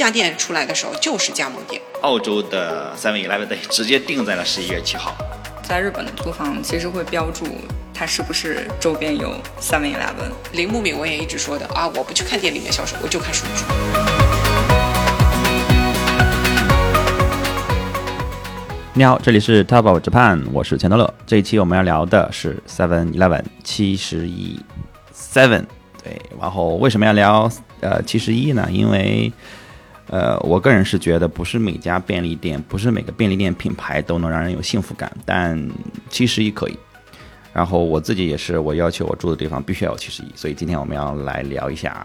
家店出来的时候就是加盟店。澳洲的 Seven Eleven Day 直接定在了十一月七号。在日本的租房其实会标注它是不是周边有 Seven Eleven。铃木敏我也一直说的啊，我不去看店里面销售，我就看数据。你好，这里是 Top of Japan，我是钱德勒。这一期我们要聊的是 Seven Eleven 七十一 Seven。对，然后为什么要聊呃七十一呢？因为呃，我个人是觉得不是每家便利店，不是每个便利店品牌都能让人有幸福感，但七十一可以。然后我自己也是，我要求我住的地方必须要有七十一，所以今天我们要来聊一下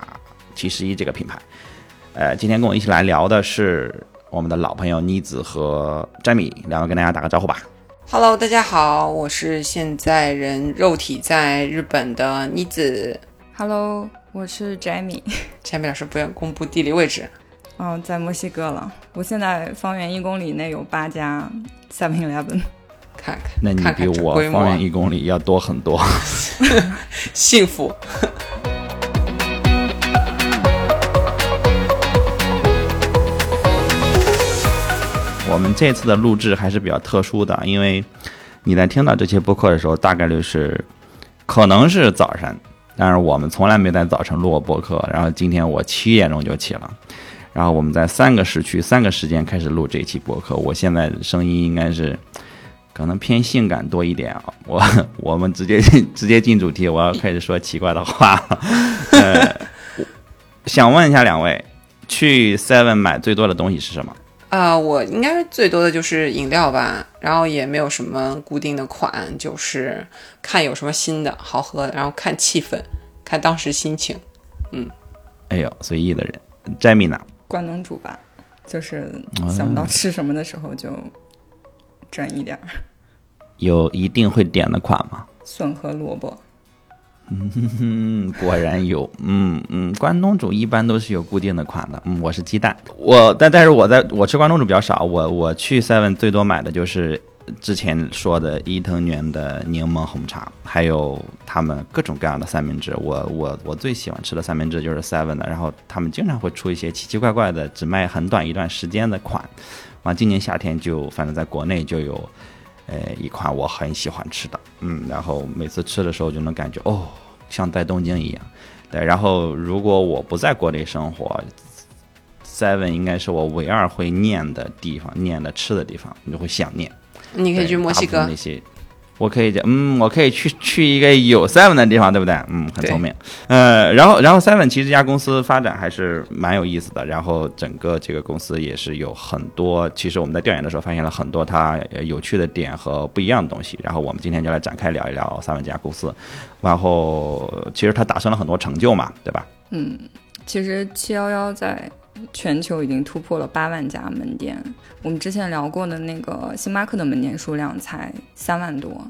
七十一这个品牌。呃，今天跟我一起来聊的是我们的老朋友妮子和詹米，两位跟大家打个招呼吧。Hello，大家好，我是现在人肉体在日本的妮子。Hello，我是 Jamie。前面老师不要公布地理位置。哦，在墨西哥了。我现在方圆一公里内有八家 Seven Eleven。看看，那你比我方圆一公里要多很多。幸福。我们这次的录制还是比较特殊的，因为你在听到这期播客的时候，大概率是可能是早晨，但是我们从来没在早晨录过播客。然后今天我七点钟就起了，然后我们在三个时区、三个时间开始录这一期播客。我现在声音应该是可能偏性感多一点啊。我我们直接 直接进主题，我要开始说奇怪的话了。呃，想问一下两位，去 Seven 买最多的东西是什么？啊、我应该最多的就是饮料吧，然后也没有什么固定的款，就是看有什么新的好喝的，然后看气氛，看当时心情。嗯哎呦，随意的人。詹米呢？关东煮吧，就是想不到吃什么的时候就整一点儿有一定会点的款吗？笋和萝卜。嗯，果然有。嗯嗯，关东煮一般都是有固定的款的。嗯，我是鸡蛋。我但但是我在我吃关东煮比较少。我我去 Seven 最多买的就是之前说的伊藤园的柠檬红茶，还有他们各种各样的三明治。我我我最喜欢吃的三明治就是 Seven 的，然后他们经常会出一些奇奇怪怪的，只卖很短一段时间的款。完，今年夏天就反正在国内就有。呃，一款我很喜欢吃的，嗯，然后每次吃的时候就能感觉哦，像在东京一样。对，然后如果我不在国内生活，Seven 应该是我唯二会念的地方，念的吃的地方，你就会想念。你可以去墨西哥那，些，我可以讲，嗯，我可以去 去一个有 Seven 的地方，对不对？嗯，很聪明。呃，然后然后 Seven 其实这家公司发展还是蛮有意思的，然后整个这个公司也是有很多，其实我们在调研的时候发现了很多它呃有趣的点和不一样的东西。然后我们今天就来展开聊一聊 Seven 这家公司，然后其实它达成了很多成就嘛，对吧？嗯，其实七幺幺在全球已经突破了八万家门店。我们之前聊过的那个星巴克的门店数量才三万多，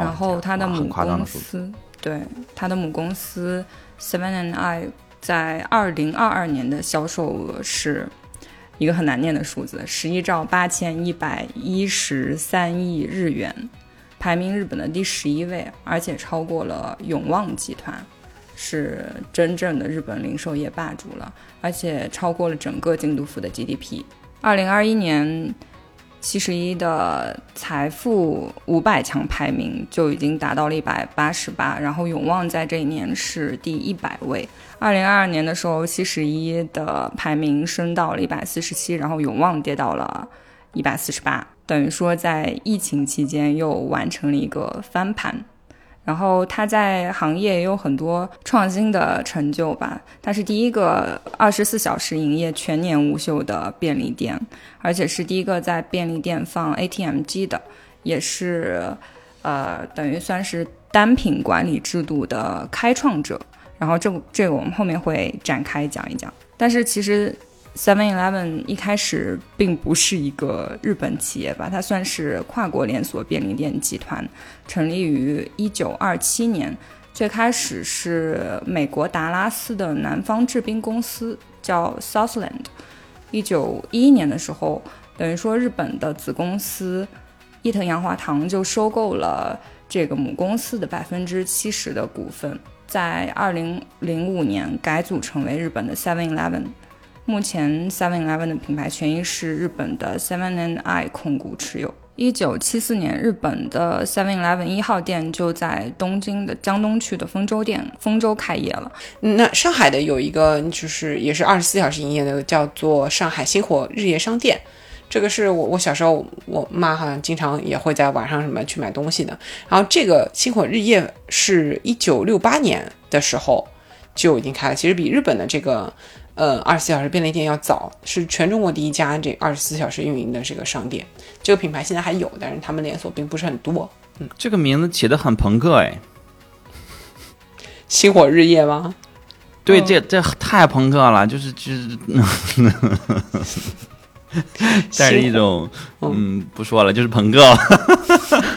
然后家它的母公司，对它的母公司 Seven and I 在二零二二年的销售额是一个很难念的数字，十一兆八千一百一十三亿日元，排名日本的第十一位，而且超过了永旺集团，是真正的日本零售业霸主了，而且超过了整个京都府的 GDP。二零二一年。七十一的财富五百强排名就已经达到了一百八十八，然后永旺在这一年是第一百位。二零二二年的时候，七十一的排名升到了一百四十七，然后永旺跌到了一百四十八，等于说在疫情期间又完成了一个翻盘。然后他在行业也有很多创新的成就吧，他是第一个二十四小时营业、全年无休的便利店，而且是第一个在便利店放 ATM 机的，也是呃等于算是单品管理制度的开创者。然后这这个我们后面会展开讲一讲。但是其实 Seven Eleven 一开始并不是一个日本企业吧，它算是跨国连锁便利店集团，成立于一九二七年。最开始是美国达拉斯的南方制冰公司，叫 Southland。一九一一年的时候，等于说日本的子公司伊藤洋华堂就收购了这个母公司的百分之七十的股份，在二零零五年改组成为日本的 Seven Eleven。目前 Seven Eleven 的品牌权益是日本的 Seven and I 控股持有。一九七四年，日本的 Seven Eleven 一号店就在东京的江东区的丰州店丰州开业了。那上海的有一个就是也是二十四小时营业的，叫做上海星火日夜商店。这个是我我小时候，我妈好像经常也会在晚上什么去买东西的。然后这个星火日夜是一九六八年的时候就已经开了，其实比日本的这个呃二十四小时便利店要早，是全中国第一家这二十四小时运营的这个商店。这个品牌现在还有，但是他们连锁并不是很多。嗯这个名字起的很朋克哎，星火日夜吗？对，这这太朋克了，就是就是，带着一种嗯，不说了，就是朋克。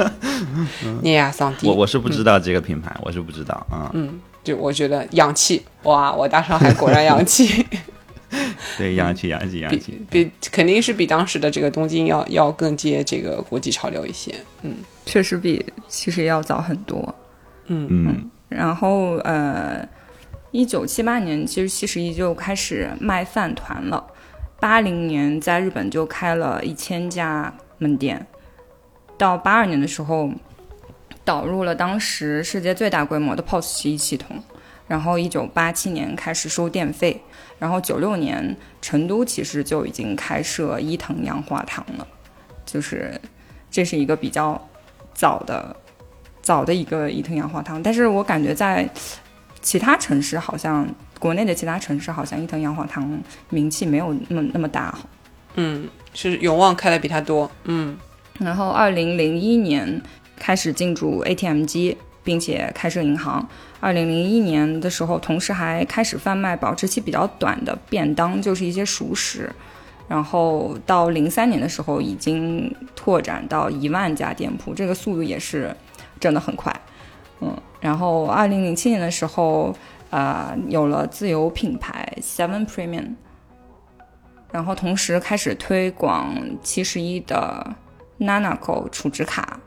涅亚桑蒂，我我是不知道这个品牌，我是不知道啊。嗯，就我觉得洋气哇！我大上海果然洋 气，对，洋气洋气洋气，比肯定是比当时的这个东京要要更接这个国际潮流一些。嗯，确实比其实要早很多。嗯嗯，然后呃，一九七八年其实七十一就开始卖饭团了，八零年在日本就开了一千家门店，到八二年的时候导入了当时世界最大规模的 POS 洗衣系统，然后一九八七年开始收电费，然后九六年成都其实就已经开设伊藤洋华堂了，就是这是一个比较早的。早的一个伊藤洋华堂，但是我感觉在其他城市好像国内的其他城市好像伊藤洋华堂名气没有那么那么大。嗯，是永旺开的比它多。嗯，然后二零零一年开始进驻 ATM 机，并且开设银行。二零零一年的时候，同时还开始贩卖保质期比较短的便当，就是一些熟食。然后到零三年的时候，已经拓展到一万家店铺，这个速度也是。真的很快，嗯，然后二零零七年的时候，呃，有了自有品牌 Seven Premium，然后同时开始推广七十一的 Nanaco 储值卡，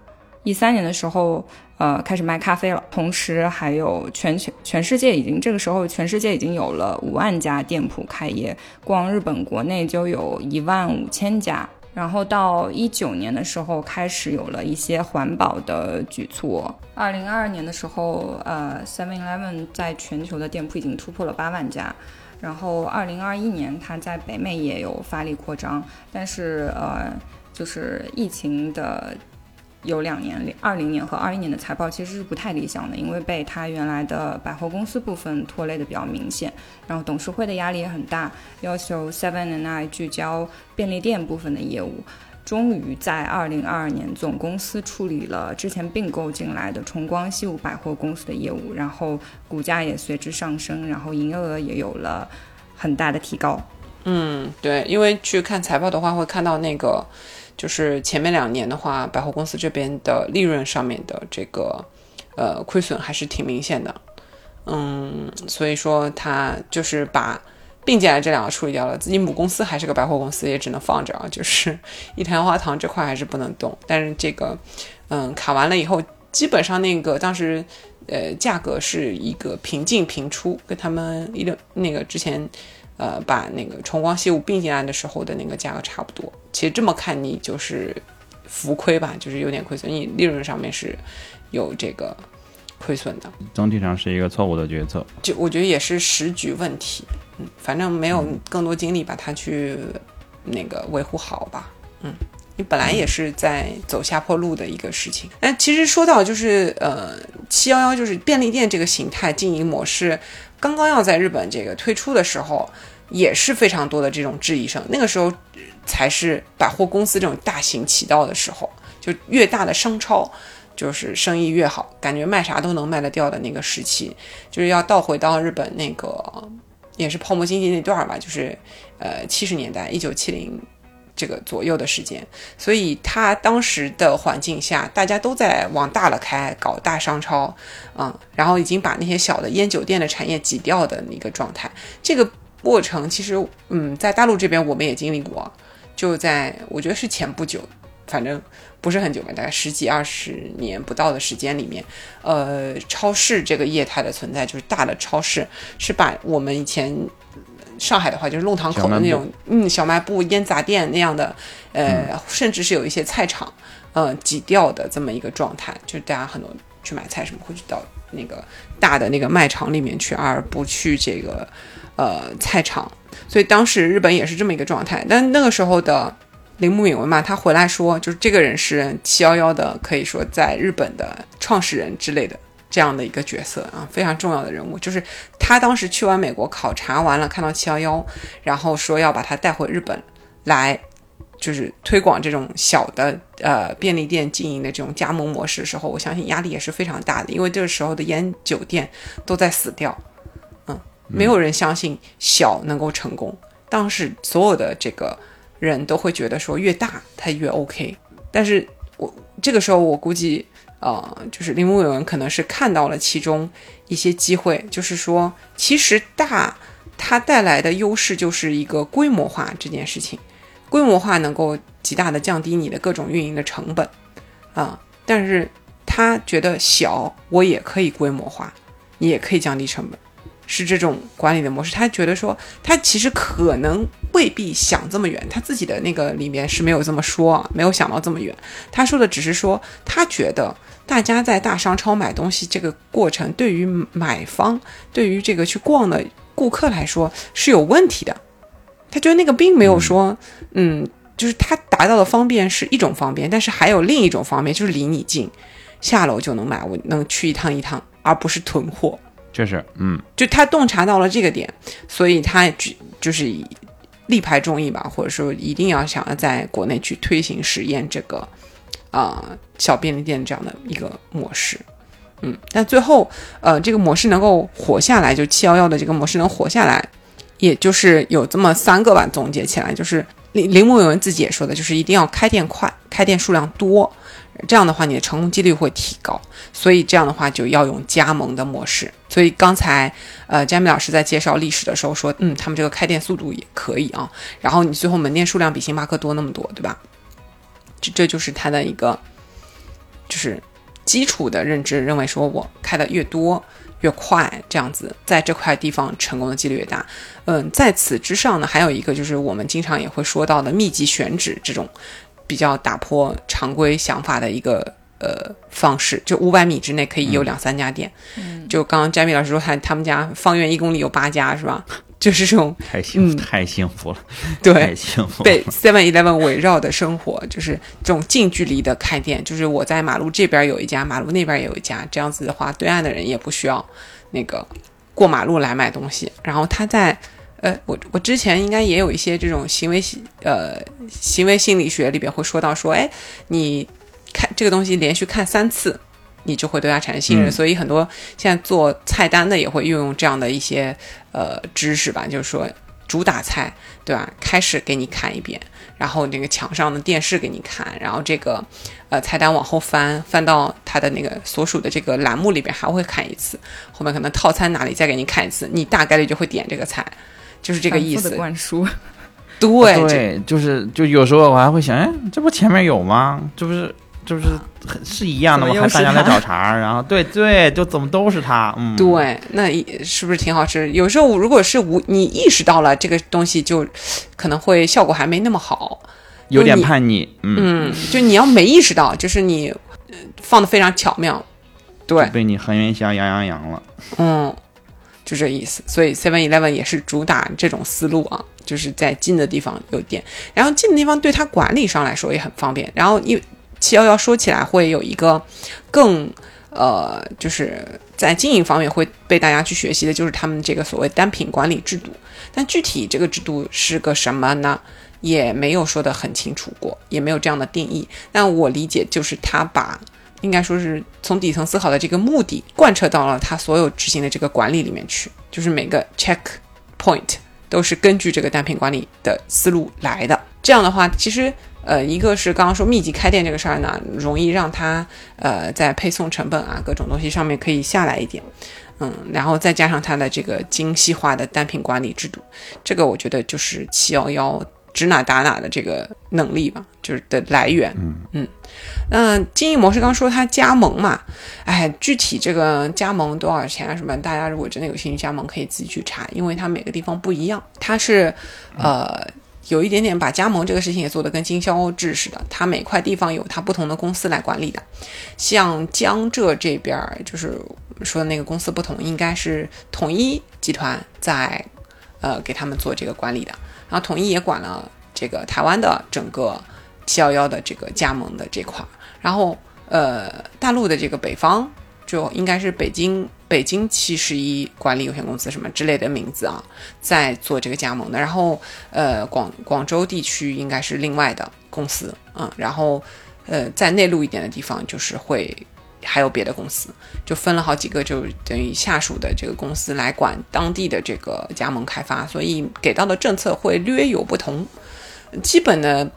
一三年的时候，呃，开始卖咖啡了，同时还有全全全世界已经这个时候全世界已经有了五万家店铺开业，光日本国内就有一万五千家。然后到一九年的时候，开始有了一些环保的举措。二零二二年的时候，呃，Seven Eleven 在全球的店铺已经突破了八万家。然后二零二一年，它在北美也有发力扩张，但是呃，就是疫情的。有两年，二零年和二一年的财报其实是不太理想的，因为被它原来的百货公司部分拖累的比较明显，然后董事会的压力也很大，要求 Seven and I 聚焦便利店部分的业务。终于在二零二二年，总公司处理了之前并购进来的崇光西武百货公司的业务，然后股价也随之上升，然后营业额也有了很大的提高。嗯，对，因为去看财报的话，会看到那个。就是前面两年的话，百货公司这边的利润上面的这个呃亏损还是挺明显的，嗯，所以说他就是把并进来这两个处理掉了，自己母公司还是个百货公司，也只能放着啊，就是一坛花糖这块还是不能动，但是这个嗯卡完了以后，基本上那个当时呃价格是一个平进平出，跟他们一六那个之前。呃，把那个重光西武并进来的时候的那个价格差不多。其实这么看，你就是浮亏吧，就是有点亏损，你利润上面是有这个亏损的。总体上是一个错误的决策，就我觉得也是时局问题。嗯，反正没有更多精力把它去那个维护好吧。嗯，你本来也是在走下坡路的一个事情。那其实说到就是呃，七幺幺就是便利店这个形态经营模式。刚刚要在日本这个推出的时候，也是非常多的这种质疑声。那个时候才是百货公司这种大行其道的时候，就越大的商超就是生意越好，感觉卖啥都能卖得掉的那个时期，就是要倒回到日本那个也是泡沫经济那段儿吧，就是呃七十年代一九七零。这个左右的时间，所以他当时的环境下，大家都在往大了开，搞大商超，嗯，然后已经把那些小的烟酒店的产业挤掉的一个状态。这个过程其实，嗯，在大陆这边我们也经历过，就在我觉得是前不久，反正不是很久吧，大概十几二十年不到的时间里面，呃，超市这个业态的存在，就是大的超市是把我们以前。上海的话就是弄堂口的那种，嗯，小卖部、烟杂店那样的，呃，甚至是有一些菜场，呃，挤掉的这么一个状态，就是大家很多去买菜什么会去到那个大的那个卖场里面去，而不去这个呃菜场。所以当时日本也是这么一个状态。但那个时候的铃木敏文嘛，他回来说，就是这个人是七幺幺的，可以说在日本的创始人之类的。这样的一个角色啊，非常重要的人物，就是他当时去完美国考察完了，看到七幺幺，然后说要把他带回日本来，就是推广这种小的呃便利店经营的这种加盟模式的时候，我相信压力也是非常大的，因为这个时候的烟酒店都在死掉，嗯，没有人相信小能够成功，当时所有的这个人都会觉得说越大它越 OK，但是我这个时候我估计。呃，就是铃木伟文可能是看到了其中一些机会，就是说，其实大它带来的优势就是一个规模化这件事情，规模化能够极大的降低你的各种运营的成本啊。但是他觉得小，我也可以规模化，你也可以降低成本，是这种管理的模式。他觉得说，他其实可能未必想这么远，他自己的那个里面是没有这么说，没有想到这么远。他说的只是说，他觉得。大家在大商超买东西这个过程，对于买方，对于这个去逛的顾客来说是有问题的。他觉得那个并没有说，嗯，就是他达到的方便是一种方便，但是还有另一种方便，就是离你近，下楼就能买，我能去一趟一趟，而不是囤货。确实，嗯，就他洞察到了这个点，所以他就就是力排众议吧，或者说一定要想要在国内去推行实验这个。啊，小便利店这样的一个模式，嗯，但最后，呃，这个模式能够活下来，就七幺幺的这个模式能活下来，也就是有这么三个吧。总结起来，就是林林木有人自己也说的，就是一定要开店快，开店数量多，这样的话你的成功几率会提高。所以这样的话就要用加盟的模式。所以刚才，呃，佳米老师在介绍历史的时候说，嗯，他们这个开店速度也可以啊。然后你最后门店数量比星巴克多那么多，对吧？这这就是他的一个，就是基础的认知，认为说我开的越多越快，这样子在这块地方成功的几率越大。嗯，在此之上呢，还有一个就是我们经常也会说到的密集选址这种比较打破常规想法的一个呃方式，就五百米之内可以有两三家店。嗯，就刚刚詹米老师说他他们家方圆一公里有八家，是吧？就是这种太幸太幸福了，对，太幸福。被 Seven Eleven 围绕的生活，就是这种近距离的开店。就是我在马路这边有一家，马路那边也有一家，这样子的话，对岸的人也不需要那个过马路来买东西。然后他在呃，我我之前应该也有一些这种行为呃行为心理学里边会说到说，哎，你看这个东西连续看三次。你就会对它产生信任，所以很多现在做菜单的也会运用这样的一些呃知识吧，就是说主打菜，对吧？开始给你看一遍，然后那个墙上的电视给你看，然后这个呃菜单往后翻，翻到它的那个所属的这个栏目里边还会看一次，后面可能套餐哪里再给你看一次，你大概率就会点这个菜，就是这个意思。灌输。对对，就是就有时候我还会想，哎，这不前面有吗？这不是。就是很是一样的吗？还大家来找茬，然后对对，就怎么都是他，嗯，对，那是不是挺好吃？有时候如果是无你意识到了这个东西，就可能会效果还没那么好，有点叛逆，嗯，就你要没意识到，就是你放的非常巧妙，对，被你恒源祥羊羊羊了，嗯，就这意思。所以 Seven Eleven 也是主打这种思路啊，就是在近的地方有店，然后近的地方对他管理上来说也很方便，然后因为。七幺幺说起来会有一个更呃，就是在经营方面会被大家去学习的，就是他们这个所谓单品管理制度。但具体这个制度是个什么呢？也没有说的很清楚过，也没有这样的定义。但我理解就是他把应该说是从底层思考的这个目的贯彻到了他所有执行的这个管理里面去，就是每个 check point 都是根据这个单品管理的思路来的。这样的话，其实。呃，一个是刚刚说密集开店这个事儿呢，容易让它呃在配送成本啊各种东西上面可以下来一点，嗯，然后再加上它的这个精细化的单品管理制度，这个我觉得就是七幺幺指哪打哪的这个能力吧，就是的来源。嗯嗯，那经营模式刚说它加盟嘛，哎，具体这个加盟多少钱啊什么，大家如果真的有兴趣加盟，可以自己去查，因为它每个地方不一样。它是呃有一点点把加盟这个事情也做得跟经销制似的，它每块地方有它不同的公司来管理的。像江浙这边儿，就是说的那个公司不同，应该是统一集团在呃给他们做这个管理的，然后统一也管了这个台湾的整个七幺幺的这个加盟的这块儿，然后呃大陆的这个北方就应该是北京北京七十一管理有限公司什么之类的名字啊，在做这个加盟的，然后呃广广州地区应该是另外的公司，嗯，然后呃在内陆一点的地方就是会还有别的公司，就分了好几个，就等于下属的这个公司来管当地的这个加盟开发，所以给到的政策会略有不同。基本的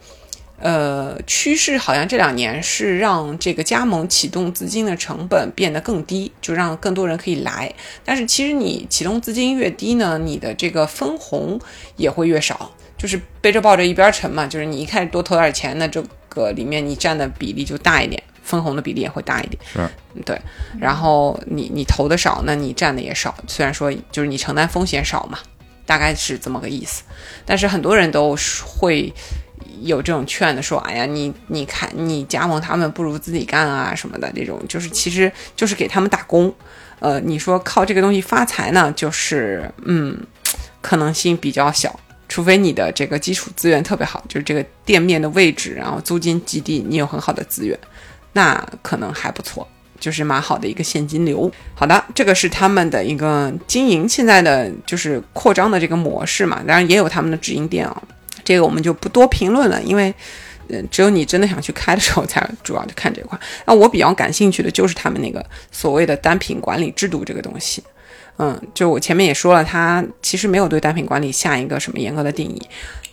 呃趋势好像这两年是让这个加盟启动资金的成本变得更低，就让更多人可以来。但是其实你启动资金越低呢，你的这个分红也会越少，就是背着抱着一边沉嘛。就是你一开始多投点钱，那这个里面你占的比例就大一点，分红的比例也会大一点。是，对。然后你你投的少，那你占的也少。虽然说就是你承担风险少嘛，大概是这么个意思。但是很多人都会有这种劝的，说：“哎呀，你你看你加盟他们不如自己干啊什么的。”这种就是其实就是给他们打工。呃，你说靠这个东西发财呢，就是嗯，可能性比较小。除非你的这个基础资源特别好，就是这个店面的位置，然后租金基地，你有很好的资源，那可能还不错，就是蛮好的一个现金流。好的，这个是他们的一个经营现在的就是扩张的这个模式嘛，当然也有他们的直营店啊，这个我们就不多评论了，因为。嗯，只有你真的想去开的时候，才主要去看这块。那我比较感兴趣的就是他们那个所谓的单品管理制度这个东西。嗯，就我前面也说了，它其实没有对单品管理下一个什么严格的定义，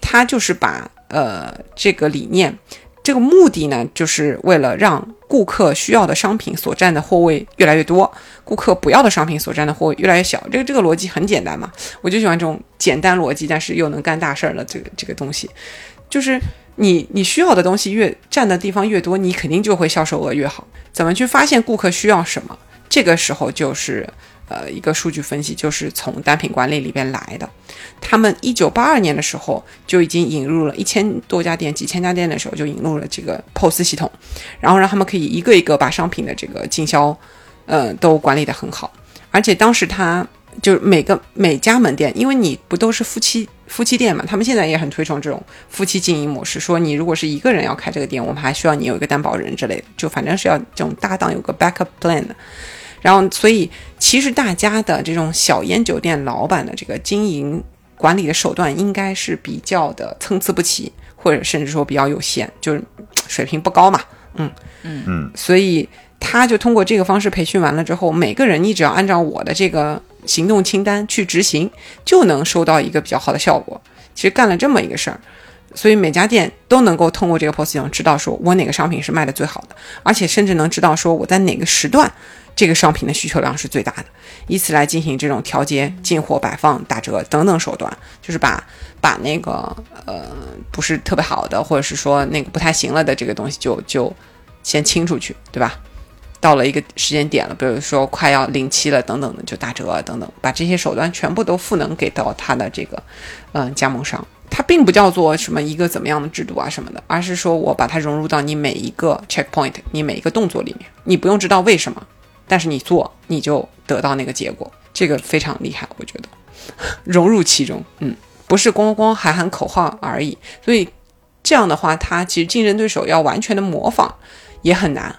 它就是把呃这个理念，这个目的呢，就是为了让顾客需要的商品所占的货位越来越多，顾客不要的商品所占的货位越来越小。这个这个逻辑很简单嘛，我就喜欢这种简单逻辑，但是又能干大事儿的这个这个东西，就是你你需要的东西越占的地方越多，你肯定就会销售额越好。怎么去发现顾客需要什么？这个时候就是。呃，一个数据分析就是从单品管理里边来的。他们一九八二年的时候就已经引入了一千多家店、几千家店的时候就引入了这个 POS 系统，然后让他们可以一个一个把商品的这个经销，呃，都管理得很好。而且当时他就是每个每家门店，因为你不都是夫妻夫妻店嘛，他们现在也很推崇这种夫妻经营模式，说你如果是一个人要开这个店，我们还需要你有一个担保人之类的，就反正是要这种搭档有个 backup plan 的。然后，所以其实大家的这种小烟酒店老板的这个经营管理的手段，应该是比较的参差不齐，或者甚至说比较有限，就是水平不高嘛。嗯嗯嗯，所以他就通过这个方式培训完了之后，每个人你只要按照我的这个行动清单去执行，就能收到一个比较好的效果。其实干了这么一个事儿，所以每家店都能够通过这个 POS 系统知道说我哪个商品是卖的最好的，而且甚至能知道说我在哪个时段。这个商品的需求量是最大的，以此来进行这种调节、进货、摆放、打折等等手段，就是把把那个呃不是特别好的，或者是说那个不太行了的这个东西就就先清出去，对吧？到了一个时间点了，比如说快要临期了等等的，就打折等等，把这些手段全部都赋能给到他的这个嗯加盟商。它并不叫做什么一个怎么样的制度啊什么的，而是说我把它融入到你每一个 checkpoint，你每一个动作里面，你不用知道为什么。但是你做，你就得到那个结果，这个非常厉害，我觉得 融入其中，嗯，不是光光喊喊口号而已。所以这样的话，他其实竞争对手要完全的模仿也很难，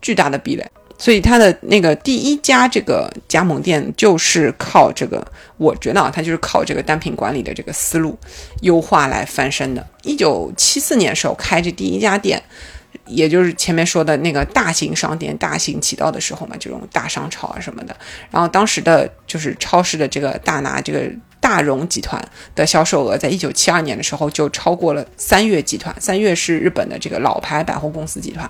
巨大的壁垒。所以他的那个第一家这个加盟店就是靠这个，我觉得啊，他就是靠这个单品管理的这个思路优化来翻身的。一九七四年时候开这第一家店。也就是前面说的那个大型商店大行其道的时候嘛，这种大商超啊什么的。然后当时的就是超市的这个大拿这个大荣集团的销售额，在一九七二年的时候就超过了三月集团。三月是日本的这个老牌百货公司集团，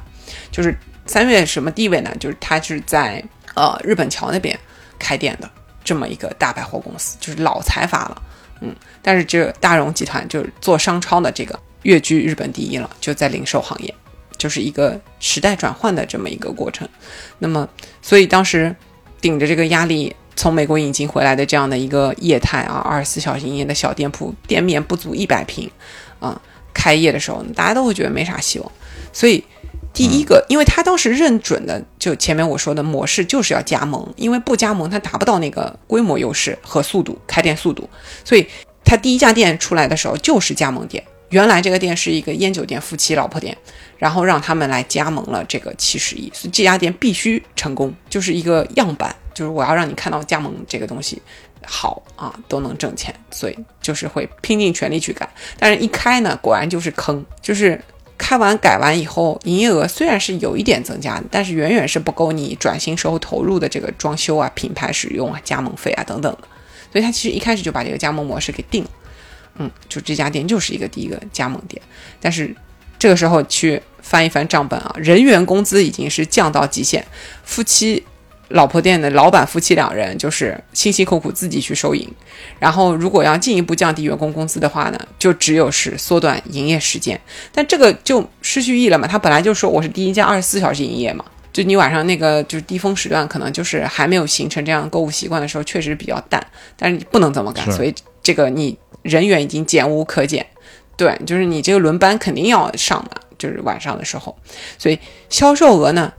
就是三月什么地位呢？就是他是在呃日本桥那边开店的这么一个大百货公司，就是老财阀了。嗯，但是这大荣集团就是做商超的这个跃居日本第一了，就在零售行业，就是一个时代转换的这么一个过程。那么，所以当时顶着这个压力。从美国引进回来的这样的一个业态啊，二十四小时营业的小店铺，店面不足一百平，啊，开业的时候，大家都会觉得没啥希望。所以，第一个，因为他当时认准的，就前面我说的模式就是要加盟，因为不加盟，他达不到那个规模优势和速度，开店速度。所以，他第一家店出来的时候就是加盟店。原来这个店是一个烟酒店，夫妻老婆店，然后让他们来加盟了这个七十亿，所以这家店必须成功，就是一个样板。就是我要让你看到加盟这个东西好啊，都能挣钱，所以就是会拼尽全力去干。但是一开呢，果然就是坑。就是开完改完以后，营业额虽然是有一点增加，但是远远是不够你转型时候投入的这个装修啊、品牌使用啊、加盟费啊等等的。所以他其实一开始就把这个加盟模式给定了。嗯，就这家店就是一个第一个加盟店。但是这个时候去翻一翻账本啊，人员工资已经是降到极限，夫妻。老婆店的老板夫妻两人就是辛辛苦苦自己去收银，然后如果要进一步降低员工工资的话呢，就只有是缩短营业时间，但这个就失去意义了嘛。他本来就说我是第一家二十四小时营业嘛，就你晚上那个就是低峰时段，可能就是还没有形成这样购物习惯的时候，确实比较淡。但是你不能这么干，所以这个你人员已经减无可减，对，就是你这个轮班肯定要上嘛，就是晚上的时候，所以销售额呢？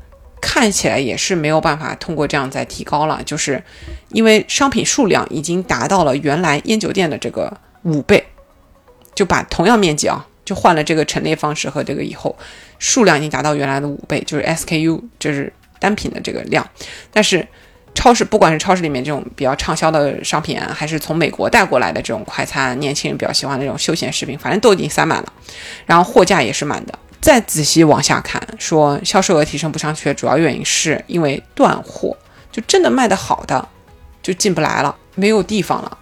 看起来也是没有办法通过这样再提高了，就是因为商品数量已经达到了原来烟酒店的这个五倍，就把同样面积啊，就换了这个陈列方式和这个以后，数量已经达到原来的五倍，就是 SKU 就是单品的这个量。但是超市不管是超市里面这种比较畅销的商品，还是从美国带过来的这种快餐，年轻人比较喜欢的这种休闲食品，反正都已经塞满了，然后货架也是满的。再仔细往下看，说销售额提升不上去的主要原因是因为断货，就真的卖得好的就进不来了，没有地方了，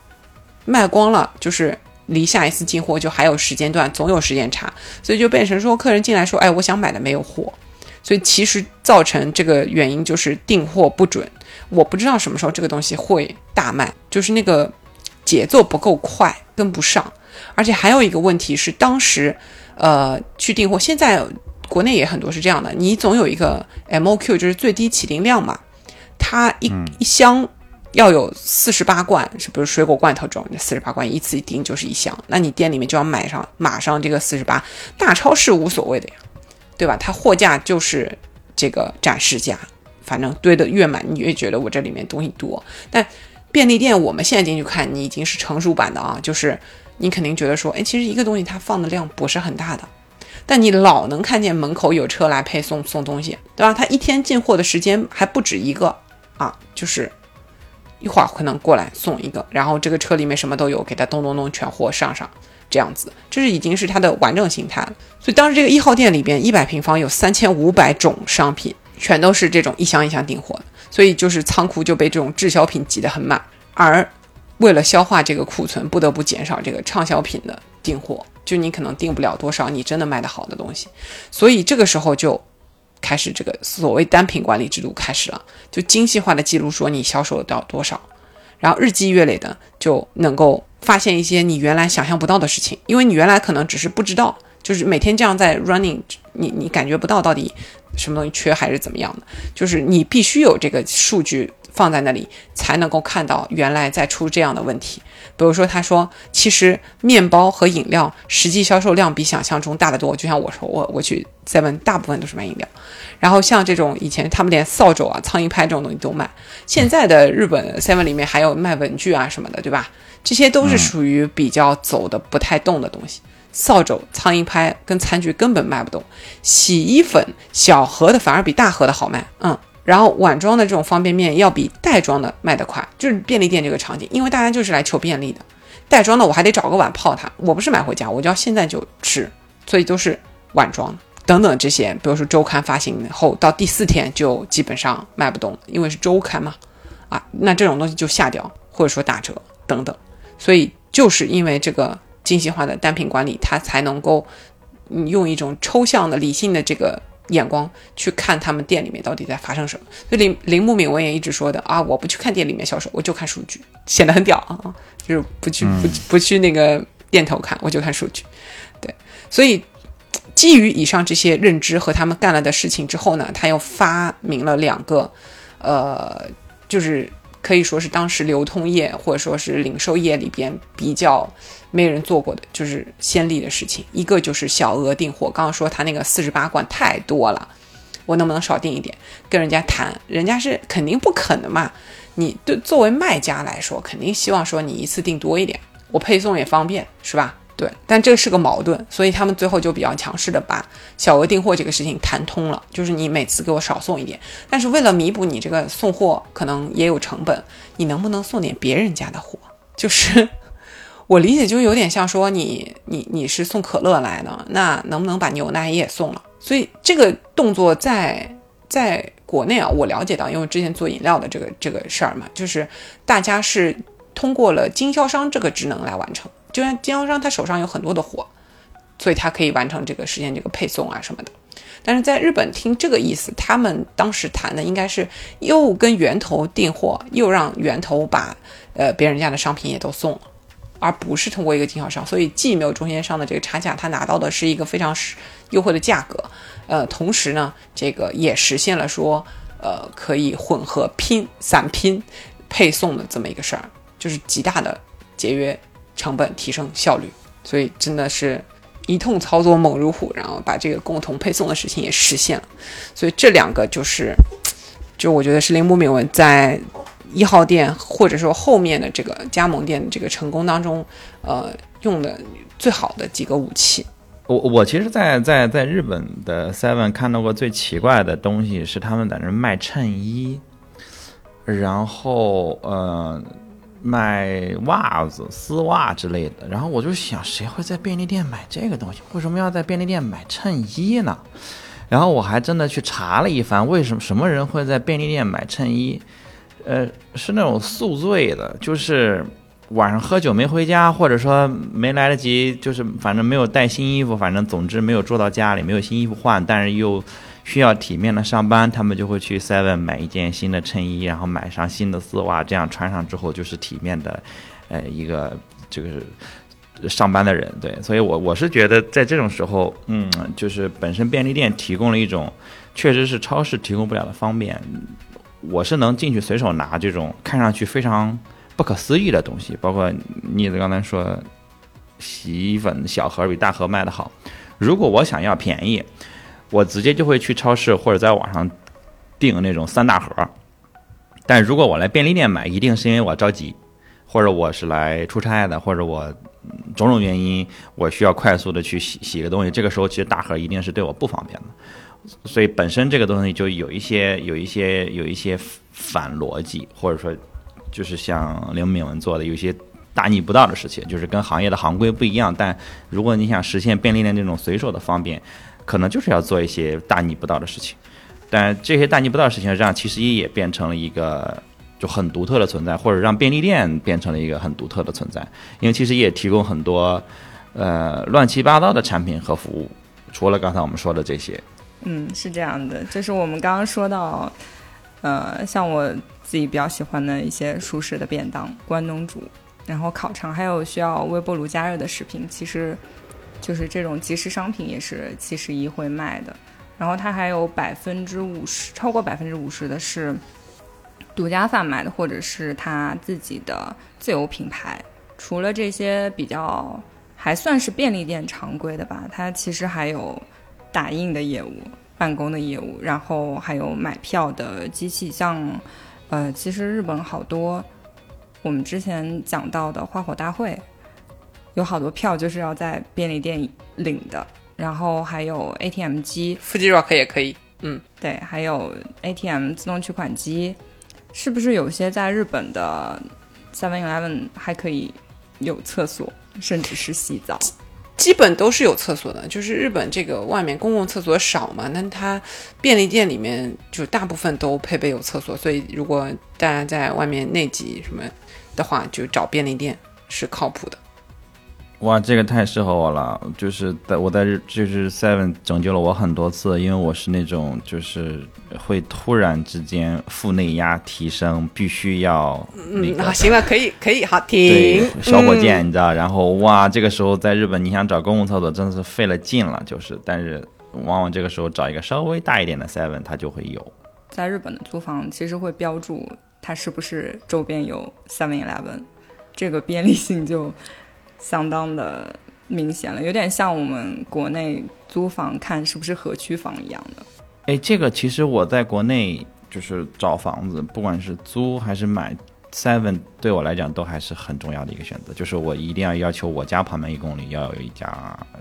卖光了，就是离下一次进货就还有时间段，总有时间差，所以就变成说客人进来说，哎，我想买的没有货，所以其实造成这个原因就是订货不准，我不知道什么时候这个东西会大卖，就是那个节奏不够快，跟不上，而且还有一个问题是当时。呃，去订货，现在国内也很多是这样的，你总有一个 MOQ，就是最低起订量嘛，它一一箱要有四十八罐，是不是水果罐头这种，四十八罐一次一订就是一箱，那你店里面就要买上马上这个四十八，大超市无所谓的呀，对吧？它货架就是这个展示架，反正堆得越满，你越觉得我这里面东西多。但便利店我们现在进去看，你已经是成熟版的啊，就是。你肯定觉得说，哎，其实一个东西它放的量不是很大的，但你老能看见门口有车来配送送东西，对吧？他一天进货的时间还不止一个啊，就是一会儿可能过来送一个，然后这个车里面什么都有，给他咚咚咚全货上上，这样子，这是已经是它的完整形态了。所以当时这个一号店里边一百平方有三千五百种商品，全都是这种一箱一箱订货的，所以就是仓库就被这种滞销品挤得很满，而。为了消化这个库存，不得不减少这个畅销品的订货，就你可能订不了多少你真的卖得好的东西，所以这个时候就开始这个所谓单品管理制度开始了，就精细化的记录说你销售到多少，然后日积月累的就能够发现一些你原来想象不到的事情，因为你原来可能只是不知道，就是每天这样在 running，你你感觉不到到底什么东西缺还是怎么样的，就是你必须有这个数据。放在那里才能够看到原来在出这样的问题。比如说，他说其实面包和饮料实际销售量比想象中大得多。就像我说，我我去 seven 大部分都是卖饮料，然后像这种以前他们连扫帚啊、苍蝇拍这种东西都卖。现在的日本 seven 里面还有卖文具啊什么的，对吧？这些都是属于比较走的不太动的东西。扫帚、苍蝇拍跟餐具根本卖不动。洗衣粉小盒的反而比大盒的好卖。嗯。然后碗装的这种方便面要比袋装的卖得快，就是便利店这个场景，因为大家就是来求便利的。袋装的我还得找个碗泡它，我不是买回家，我就要现在就吃，所以都是碗装等等这些。比如说周刊发行后到第四天就基本上卖不动，因为是周刊嘛，啊，那这种东西就下掉或者说打折等等。所以就是因为这个精细化的单品管理，它才能够用一种抽象的理性的这个。眼光去看他们店里面到底在发生什么。就铃铃木敏文也一直说的啊，我不去看店里面销售，我就看数据，显得很屌啊，就是不去不不去那个店头看，我就看数据。对，所以基于以上这些认知和他们干了的事情之后呢，他又发明了两个，呃，就是可以说是当时流通业或者说是零售业里边比较没人做过的，就是先例的事情。一个就是小额订货，刚刚说他那个四十八罐太多了，我能不能少订一点？跟人家谈，人家是肯定不肯的嘛。你对作为卖家来说，肯定希望说你一次订多一点，我配送也方便，是吧？对，但这是个矛盾，所以他们最后就比较强势的把小额订货这个事情谈通了，就是你每次给我少送一点，但是为了弥补你这个送货可能也有成本，你能不能送点别人家的货？就是我理解就有点像说你你你是送可乐来的，那能不能把牛奶也送了？所以这个动作在在国内啊，我了解到，因为之前做饮料的这个这个事儿嘛，就是大家是通过了经销商这个职能来完成。就像经销商他手上有很多的货，所以他可以完成这个实现这个配送啊什么的。但是在日本听这个意思，他们当时谈的应该是又跟源头订货，又让源头把呃别人家的商品也都送了，而不是通过一个经销商。所以既没有中间商的这个差价，他拿到的是一个非常优惠的价格。呃，同时呢，这个也实现了说呃可以混合拼 散拼配送的这么一个事儿，就是极大的节约。成本提升效率，所以真的是一通操作猛如虎，然后把这个共同配送的事情也实现了。所以这两个就是，就我觉得是铃木敏文在一号店或者说后面的这个加盟店这个成功当中，呃，用的最好的几个武器。我我其实，在在在日本的 Seven 看到过最奇怪的东西是他们在那卖衬衣，然后呃。卖袜子、丝袜之类的，然后我就想，谁会在便利店买这个东西？为什么要在便利店买衬衣呢？然后我还真的去查了一番，为什么什么人会在便利店买衬衣？呃，是那种宿醉的，就是晚上喝酒没回家，或者说没来得及，就是反正没有带新衣服，反正总之没有住到家里，没有新衣服换，但是又。需要体面的上班，他们就会去 Seven 买一件新的衬衣，然后买上新的丝袜，这样穿上之后就是体面的，呃，一个就是上班的人。对，所以我我是觉得在这种时候，嗯，就是本身便利店提供了一种确实是超市提供不了的方便，我是能进去随手拿这种看上去非常不可思议的东西，包括妮子刚才说洗衣粉小盒比大盒卖的好，如果我想要便宜。我直接就会去超市或者在网上订那种三大盒，但如果我来便利店买，一定是因为我着急，或者我是来出差的，或者我种种原因我需要快速的去洗洗个东西。这个时候其实大盒一定是对我不方便的，所以本身这个东西就有一些有一些有一些反逻辑，或者说就是像刘敏文做的有些大逆不道的事情，就是跟行业的行规不一样。但如果你想实现便利店这种随手的方便。可能就是要做一些大逆不道的事情，但这些大逆不道的事情让七十一也变成了一个就很独特的存在，或者让便利店变成了一个很独特的存在。因为其实也提供很多呃乱七八糟的产品和服务，除了刚才我们说的这些。嗯，是这样的，就是我们刚刚说到，呃，像我自己比较喜欢的一些熟食的便当、关东煮，然后烤肠，还有需要微波炉加热的食品，其实。就是这种即时商品也是七十一会卖的，然后它还有百分之五十，超过百分之五十的是独家贩卖的，或者是他自己的自有品牌。除了这些比较还算是便利店常规的吧，它其实还有打印的业务、办公的业务，然后还有买票的机器，像呃，其实日本好多我们之前讲到的花火大会。有好多票就是要在便利店领的，然后还有 ATM 机，Fuji Rock 也可以，嗯，对，还有 ATM 自动取款机，是不是有些在日本的 Seven Eleven 还可以有厕所，甚至是洗澡？基本都是有厕所的，就是日本这个外面公共厕所少嘛，那它便利店里面就大部分都配备有厕所，所以如果大家在外面内急什么的话，就找便利店是靠谱的。哇，这个太适合我了，就是在我在日就是 Seven 拯救了我很多次，因为我是那种就是会突然之间腹内压提升，必须要那嗯，个好，行了，可以，可以，好，对停，小火箭，嗯你知道，然后哇，这个时候在日本你想找公共厕所真的是费了劲了，就是，但是往往这个时候找一个稍微大一点的 Seven 它就会有。在日本的租房其实会标注它是不是周边有 Seven Eleven，这个便利性就相当的明显了，有点像我们国内租房看是不是合区房一样的。哎，这个其实我在国内就是找房子，不管是租还是买，Seven 对我来讲都还是很重要的一个选择。就是我一定要要求我家旁边一公里要有一家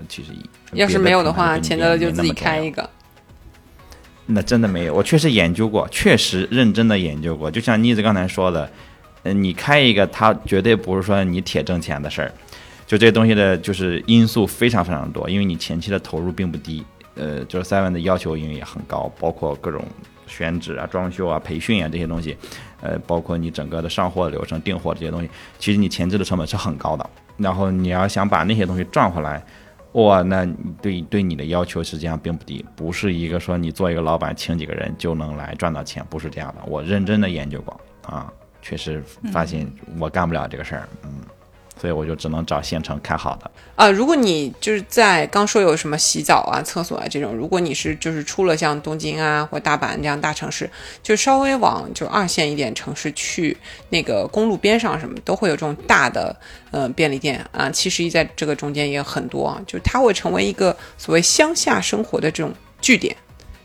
七十一。要是没有的话，钱德勒就自己开一个。那真的没有，我确实研究过，确实认真的研究过。就像妮子刚才说的，嗯，你开一个，它绝对不是说你铁挣钱的事儿。就这些东西的，就是因素非常非常多，因为你前期的投入并不低。呃，就是 Seven 的要求因为也很高，包括各种选址啊、装修啊、培训啊这些东西，呃，包括你整个的上货流程、订货这些东西，其实你前置的成本是很高的。然后你要想把那些东西赚回来，哇，那你对对你的要求实际上并不低，不是一个说你做一个老板请几个人就能来赚到钱，不是这样的。我认真的研究过啊，确实发现我干不了这个事儿，嗯，所以我就只能找县城开好的。啊，如果你就是在刚说有什么洗澡啊、厕所啊这种，如果你是就是出了像东京啊或大阪这样大城市，就稍微往就二线一点城市去，那个公路边上什么都会有这种大的呃便利店啊，七十一在这个中间也很多啊，就它会成为一个所谓乡下生活的这种据点。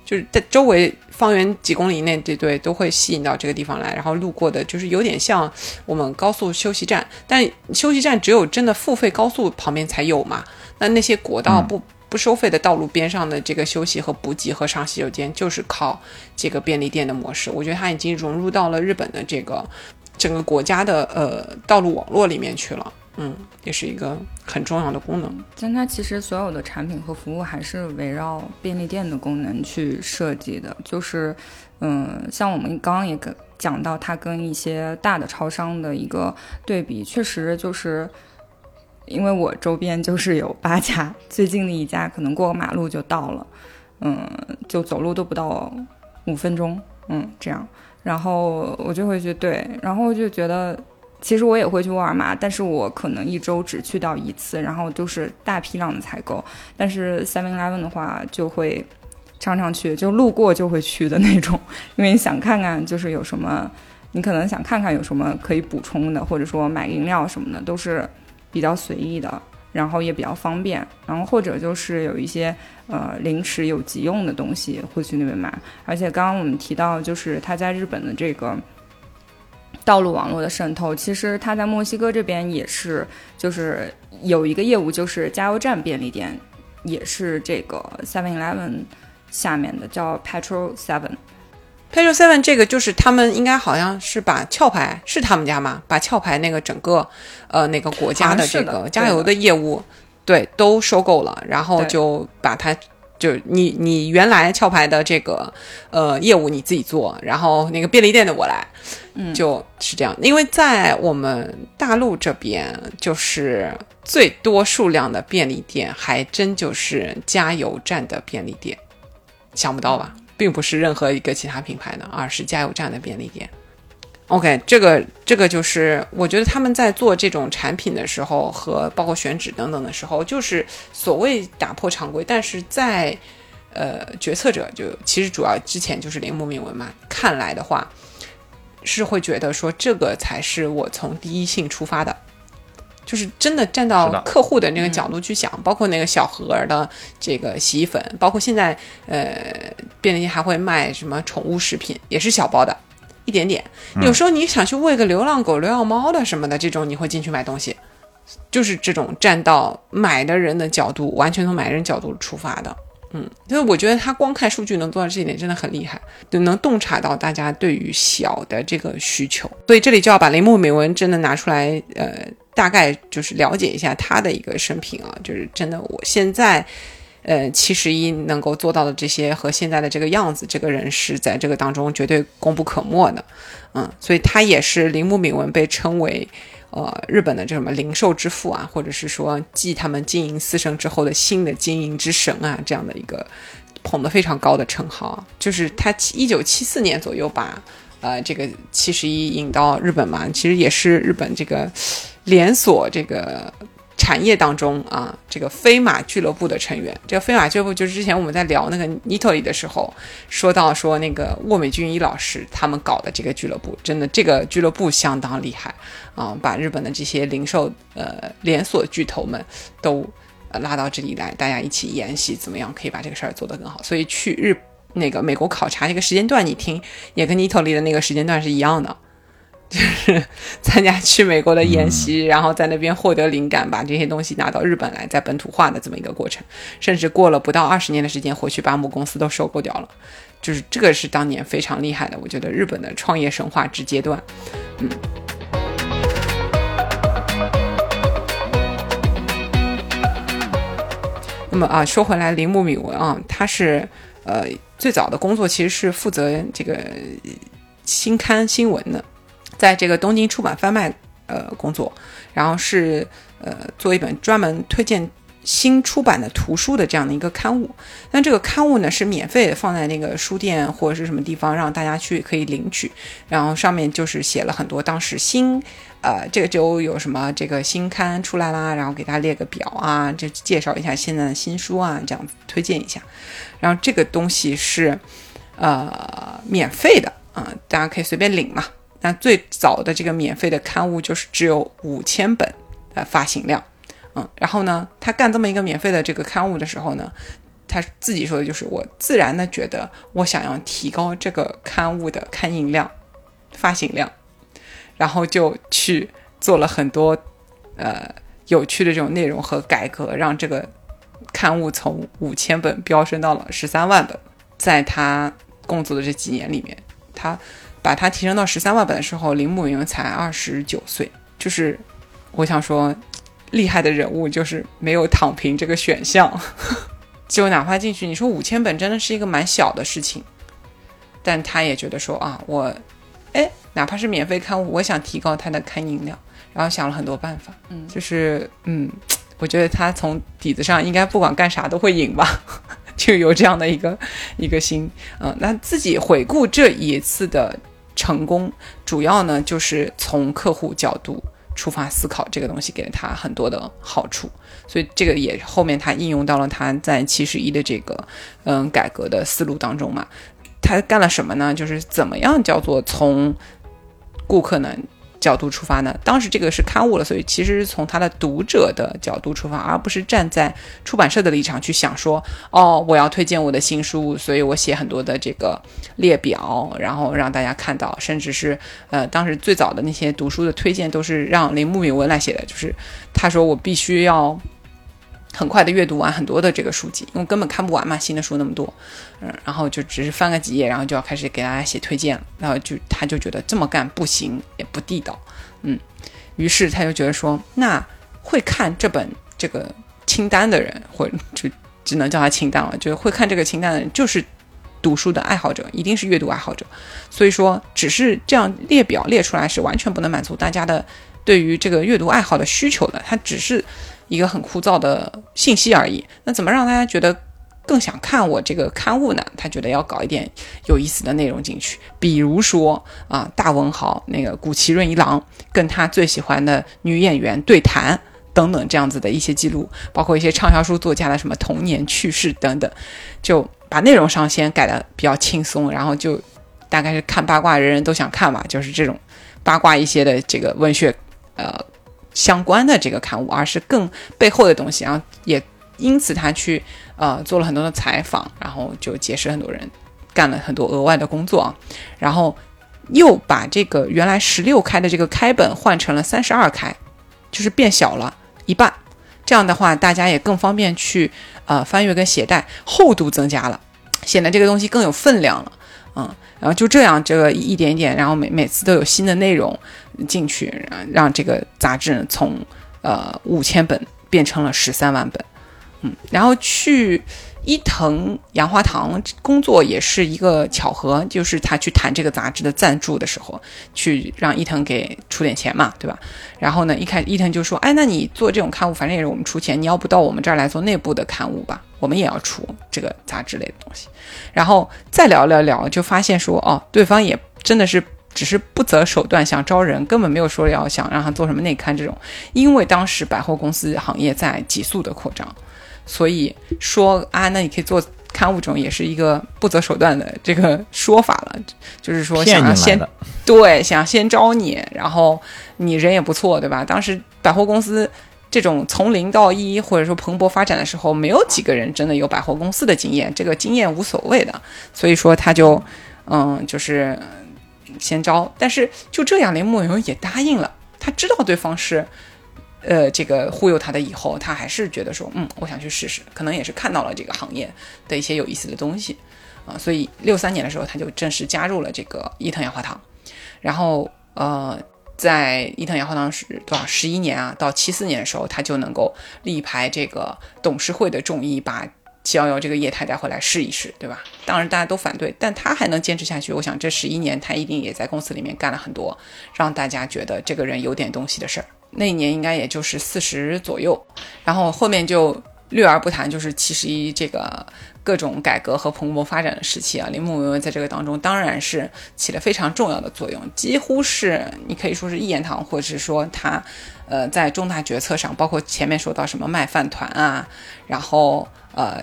就是在周围方圆几公里内，对对，都会吸引到这个地方来，然后路过的就是有点像我们高速休息站，但休息站只有真的付费高速旁边才有嘛。那那些国道不、不收费的道路边上的这个休息和补给和上洗手间，就是靠这个便利店的模式。我觉得它已经融入到了日本的这个整个国家的呃道路网络里面去了。嗯，也是一个很重要的功能。但它其实所有的产品和服务还是围绕便利店的功能去设计的，就是，嗯，像我们刚刚也跟讲到，它跟一些大的超商的一个对比，确实就是，因为我周边就是有八家，最近的一家可能过个马路就到了，嗯，就走路都不到五分钟，嗯，这样，然后我就会觉得对，然后就觉得。其实我也会去沃尔玛，但是我可能一周只去到一次，然后就是大批量的采购。但是 Seven Eleven 的话，就会常常去，就路过就会去的那种，因为想看看就是有什么，你可能想看看有什么可以补充的，或者说买饮料什么的，都是比较随意的，然后也比较方便。然后或者就是有一些呃临时有急用的东西会去那边买。而且刚刚我们提到，就是他在日本的这个。道路网络的渗透，其实它在墨西哥这边也是，就是有一个业务，就是加油站便利店，也是这个 Seven Eleven 下面的，叫 Petrol Seven。Petrol Seven 这个就是他们应该好像是把壳牌是他们家吗？把壳牌那个整个呃那个国家的这个加油的业务，对都收购了，然后就把它。就你你原来壳牌的这个呃业务你自己做，然后那个便利店的我来，嗯就是这样。因为在我们大陆这边，就是最多数量的便利店，还真就是加油站的便利店，想不到吧？并不是任何一个其他品牌的，而是加油站的便利店。OK，这个这个就是我觉得他们在做这种产品的时候，和包括选址等等的时候，就是所谓打破常规，但是在呃决策者就其实主要之前就是铃木铭文嘛，看来的话是会觉得说这个才是我从第一性出发的。就是真的站到客户的那个角度去想，包括那个小盒儿的这个洗衣粉，包括现在呃便利店还会卖什么宠物食品，也是小包的，一点点。有时候你想去喂个流浪狗、流浪猫的什么的，这种你会进去买东西，就是这种站到买的人的角度，完全从买人角度出发的。嗯，所以我觉得他光看数据能做到这一点真的很厉害，就能洞察到大家对于小的这个需求。所以这里就要把铃木美文真的拿出来，呃，大概就是了解一下他的一个生平啊，就是真的我现在。呃，七十一能够做到的这些和现在的这个样子，这个人是在这个当中绝对功不可没的，嗯，所以他也是铃木敏文被称为呃日本的这什么零售之父啊，或者是说继他们经营私生之后的新的经营之神啊这样的一个捧得非常高的称号。就是他一九七四年左右把呃这个七十一引到日本嘛，其实也是日本这个连锁这个。产业当中啊，这个飞马俱乐部的成员，这个飞马俱乐部就是之前我们在聊那个尼托里的时候说到说那个沃美俊一老师他们搞的这个俱乐部，真的这个俱乐部相当厉害啊，把日本的这些零售呃连锁巨头们都拉到这里来，大家一起研习怎么样可以把这个事儿做得更好。所以去日那个美国考察这个时间段，你听也跟尼托里的那个时间段是一样的。就是 参加去美国的演习，然后在那边获得灵感，把这些东西拿到日本来，在本土化的这么一个过程。甚至过了不到二十年的时间，回去把母公司都收购掉了。就是这个是当年非常厉害的，我觉得日本的创业神话之阶段。嗯。那么啊，说回来，铃木敏文啊，他是呃最早的工作其实是负责这个新刊新闻的。在这个东京出版贩卖呃工作，然后是呃做一本专门推荐新出版的图书的这样的一个刊物。那这个刊物呢是免费放在那个书店或者是什么地方让大家去可以领取，然后上面就是写了很多当时新呃这个周有什么这个新刊出来啦，然后给大家列个表啊，就介绍一下现在的新书啊，这样子推荐一下。然后这个东西是呃免费的啊，大家可以随便领嘛。那最早的这个免费的刊物就是只有五千本的发行量，嗯，然后呢，他干这么一个免费的这个刊物的时候呢，他自己说的就是我自然的觉得我想要提高这个刊物的刊印量、发行量，然后就去做了很多呃有趣的这种内容和改革，让这个刊物从五千本飙升到了十三万本。在他工作的这几年里面，他。把它提升到十三万本的时候，铃木云才二十九岁。就是我想说，厉害的人物就是没有躺平这个选项。就哪怕进去，你说五千本真的是一个蛮小的事情，但他也觉得说啊，我哎，哪怕是免费刊物，我想提高他的刊印量，然后想了很多办法。嗯，就是嗯，我觉得他从底子上应该不管干啥都会赢吧，就有这样的一个一个心。嗯，那自己回顾这一次的。成功主要呢，就是从客户角度出发思考这个东西，给了他很多的好处，所以这个也后面他应用到了他在七十一的这个嗯改革的思路当中嘛。他干了什么呢？就是怎么样叫做从顾客呢？角度出发呢？当时这个是刊物了，所以其实是从他的读者的角度出发，而不是站在出版社的立场去想说，哦，我要推荐我的新书，所以我写很多的这个列表，然后让大家看到，甚至是呃，当时最早的那些读书的推荐都是让铃木敏文来写的，就是他说我必须要。很快的阅读完很多的这个书籍，因为根本看不完嘛，新的书那么多，嗯，然后就只是翻个几页，然后就要开始给大家写推荐了，然后就他就觉得这么干不行，也不地道，嗯，于是他就觉得说，那会看这本这个清单的人，或就只能叫他清单了，就是会看这个清单的人，就是读书的爱好者，一定是阅读爱好者，所以说只是这样列表列出来是完全不能满足大家的对于这个阅读爱好的需求的，它只是。一个很枯燥的信息而已。那怎么让大家觉得更想看我这个刊物呢？他觉得要搞一点有意思的内容进去，比如说啊，大文豪那个古奇润一郎跟他最喜欢的女演员对谈等等这样子的一些记录，包括一些畅销书作家的什么童年趣事等等，就把内容上先改的比较轻松，然后就大概是看八卦人人都想看吧，就是这种八卦一些的这个文学，呃。相关的这个刊物，而是更背后的东西，然后也因此他去呃做了很多的采访，然后就结识很多人，干了很多额外的工作啊，然后又把这个原来十六开的这个开本换成了三十二开，就是变小了一半，这样的话大家也更方便去呃翻阅跟携带，厚度增加了，显得这个东西更有分量了，嗯，然后就这样这个一点一点，然后每每次都有新的内容。进去，让这个杂志从呃五千本变成了十三万本，嗯，然后去伊藤洋华堂工作也是一个巧合，就是他去谈这个杂志的赞助的时候，去让伊藤给出点钱嘛，对吧？然后呢，一开伊藤就说：“哎，那你做这种刊物，反正也是我们出钱，你要不到我们这儿来做内部的刊物吧？我们也要出这个杂志类的东西。”然后再聊聊聊，就发现说：“哦，对方也真的是。”只是不择手段想招人，根本没有说要想让他做什么内刊这种。因为当时百货公司行业在急速的扩张，所以说啊，那你可以做刊物这种，也是一个不择手段的这个说法了。就是说想要先对，想先招你，然后你人也不错，对吧？当时百货公司这种从零到一或者说蓬勃发展的时候，没有几个人真的有百货公司的经验，这个经验无所谓的。所以说他就嗯，就是。先招，但是就这样，林木勇也答应了。他知道对方是，呃，这个忽悠他的，以后他还是觉得说，嗯，我想去试试。可能也是看到了这个行业的一些有意思的东西啊，所以六三年的时候，他就正式加入了这个伊藤洋华堂。然后，呃，在伊藤洋华堂是多少十一年啊？到七四年的时候，他就能够力排这个董事会的众议，把。七幺幺这个业态带回来试一试，对吧？当然大家都反对，但他还能坚持下去。我想这十一年他一定也在公司里面干了很多让大家觉得这个人有点东西的事儿。那一年应该也就是四十左右，然后后面就略而不谈，就是七十一这个各种改革和蓬勃发展的时期啊。铃木文文在这个当中当然是起了非常重要的作用，几乎是你可以说是一言堂，或者是说他呃在重大决策上，包括前面说到什么卖饭团啊，然后。呃，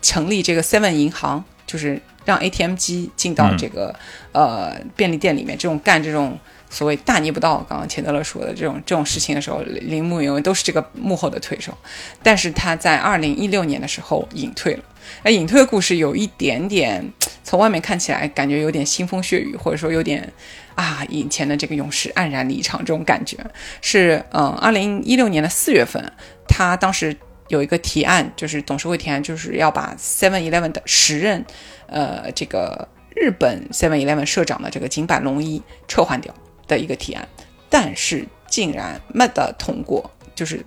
成立这个 Seven 银行，就是让 ATM 机进到这个呃便利店里面，这种干这种所谓大逆不道，刚刚钱德勒说的这种这种事情的时候，铃木永文都是这个幕后的推手。但是他在二零一六年的时候隐退了。哎，隐退的故事有一点点，从外面看起来感觉有点腥风血雨，或者说有点啊，以前的这个勇士黯然离场这种感觉。是嗯，二零一六年的四月份，他当时。有一个提案，就是董事会提案，就是要把 Seven Eleven 的时任，呃，这个日本 Seven Eleven 社长的这个井坂龙一撤换掉的一个提案，但是竟然没得通过，就是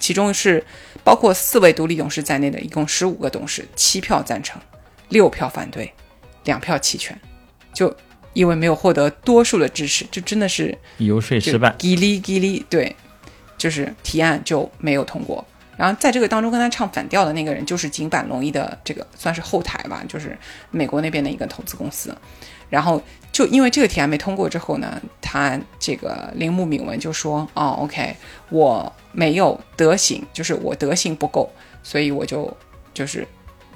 其中是包括四位独立董事在内的一共十五个董事，七票赞成，六票反对，两票弃权，就因为没有获得多数的支持，就真的是游说失败，叽哩叽哩，对。就是提案就没有通过，然后在这个当中跟他唱反调的那个人就是井坂龙一的这个算是后台吧，就是美国那边的一个投资公司，然后就因为这个提案没通过之后呢，他这个铃木敏文就说，哦，OK，我没有德行，就是我德行不够，所以我就就是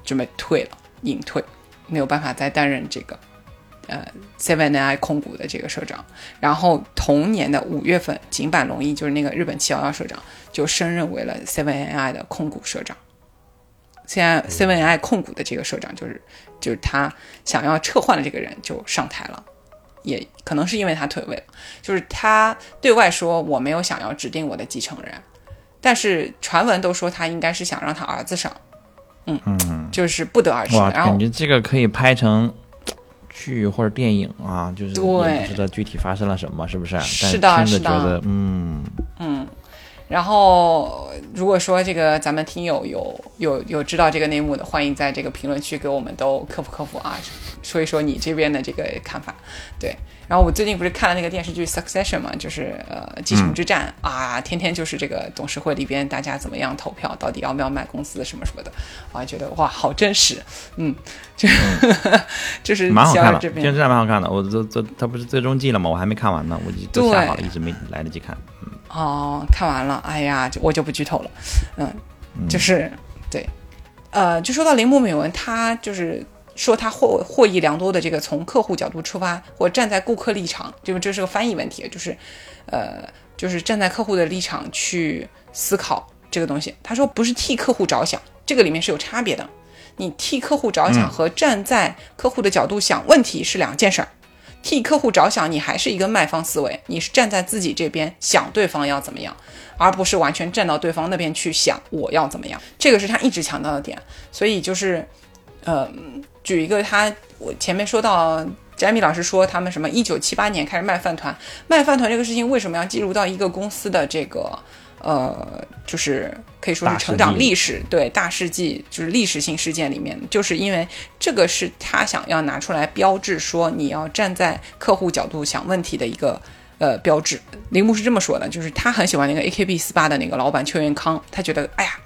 准备退了，隐退，没有办法再担任这个。呃，Seven I 控股的这个社长，然后同年的五月份，井坂龙一就是那个日本七幺幺社长，就升任为了 Seven I 的控股社长。现在 Seven I 控股的这个社长，就是就是他想要撤换的这个人就上台了，也可能是因为他退位了，就是他对外说我没有想要指定我的继承人，但是传闻都说他应该是想让他儿子上，嗯嗯，就是不得而知。哇，感觉这个可以拍成。剧或者电影啊，就是也不知道具体发生了什么，是不是？是的，是的。嗯嗯。然后，如果说这个咱们听友有有有知道这个内幕的，欢迎在这个评论区给我们都科普科普啊，说一说你这边的这个看法。对。然后我最近不是看了那个电视剧《Succession》嘛，就是呃继承之战啊，天天就是这个董事会里边大家怎么样投票，到底要不要卖公司什么什么的，我还觉得哇好真实，嗯，就 就是蛮好看的，继承之战蛮好看的，我这这它不是最终季了吗？我还没看完呢，我都下好了，一直没来得及看。嗯，哦，看完了，哎呀，我就不剧透了，嗯，就是对，呃，就说到铃木美文，他就是。说他获获益良多的这个从客户角度出发，或站在顾客立场，就是这是个翻译问题，就是，呃，就是站在客户的立场去思考这个东西。他说不是替客户着想，这个里面是有差别的。你替客户着想和站在客户的角度想问题是两件事儿。替客户着想，你还是一个卖方思维，你是站在自己这边想对方要怎么样，而不是完全站到对方那边去想我要怎么样。这个是他一直强调的点。所以就是，呃。举一个，他我前面说到，詹米老师说他们什么一九七八年开始卖饭团，卖饭团这个事情为什么要进入到一个公司的这个呃，就是可以说是成长历史，对大事记就是历史性事件里面，就是因为这个是他想要拿出来标志说你要站在客户角度想问题的一个。呃，标志，铃木是这么说的，就是他很喜欢那个 AKB 四八的那个老板邱元康，他觉得，哎呀，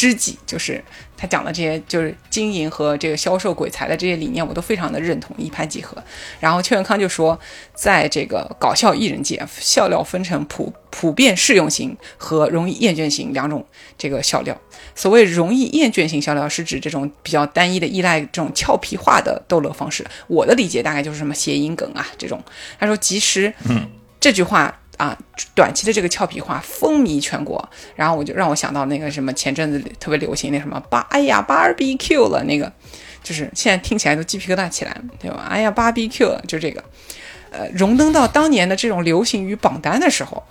知己就是他讲的这些，就是经营和这个销售鬼才的这些理念，我都非常的认同，一拍即合。然后邱元康就说，在这个搞笑艺人界，笑料分成普普遍适用型和容易厌倦型两种这个笑料。所谓容易厌倦型笑料，是指这种比较单一的依赖这种俏皮话的逗乐方式。我的理解大概就是什么谐音梗啊这种。他说，其实，嗯这句话啊，短期的这个俏皮话风靡全国，然后我就让我想到那个什么前阵子特别流行那什么巴，哎呀 barbecue 了那个，就是现在听起来都鸡皮疙瘩起来，对吧？哎呀 barbecue 了，就这个，呃，荣登到当年的这种流行语榜单的时候，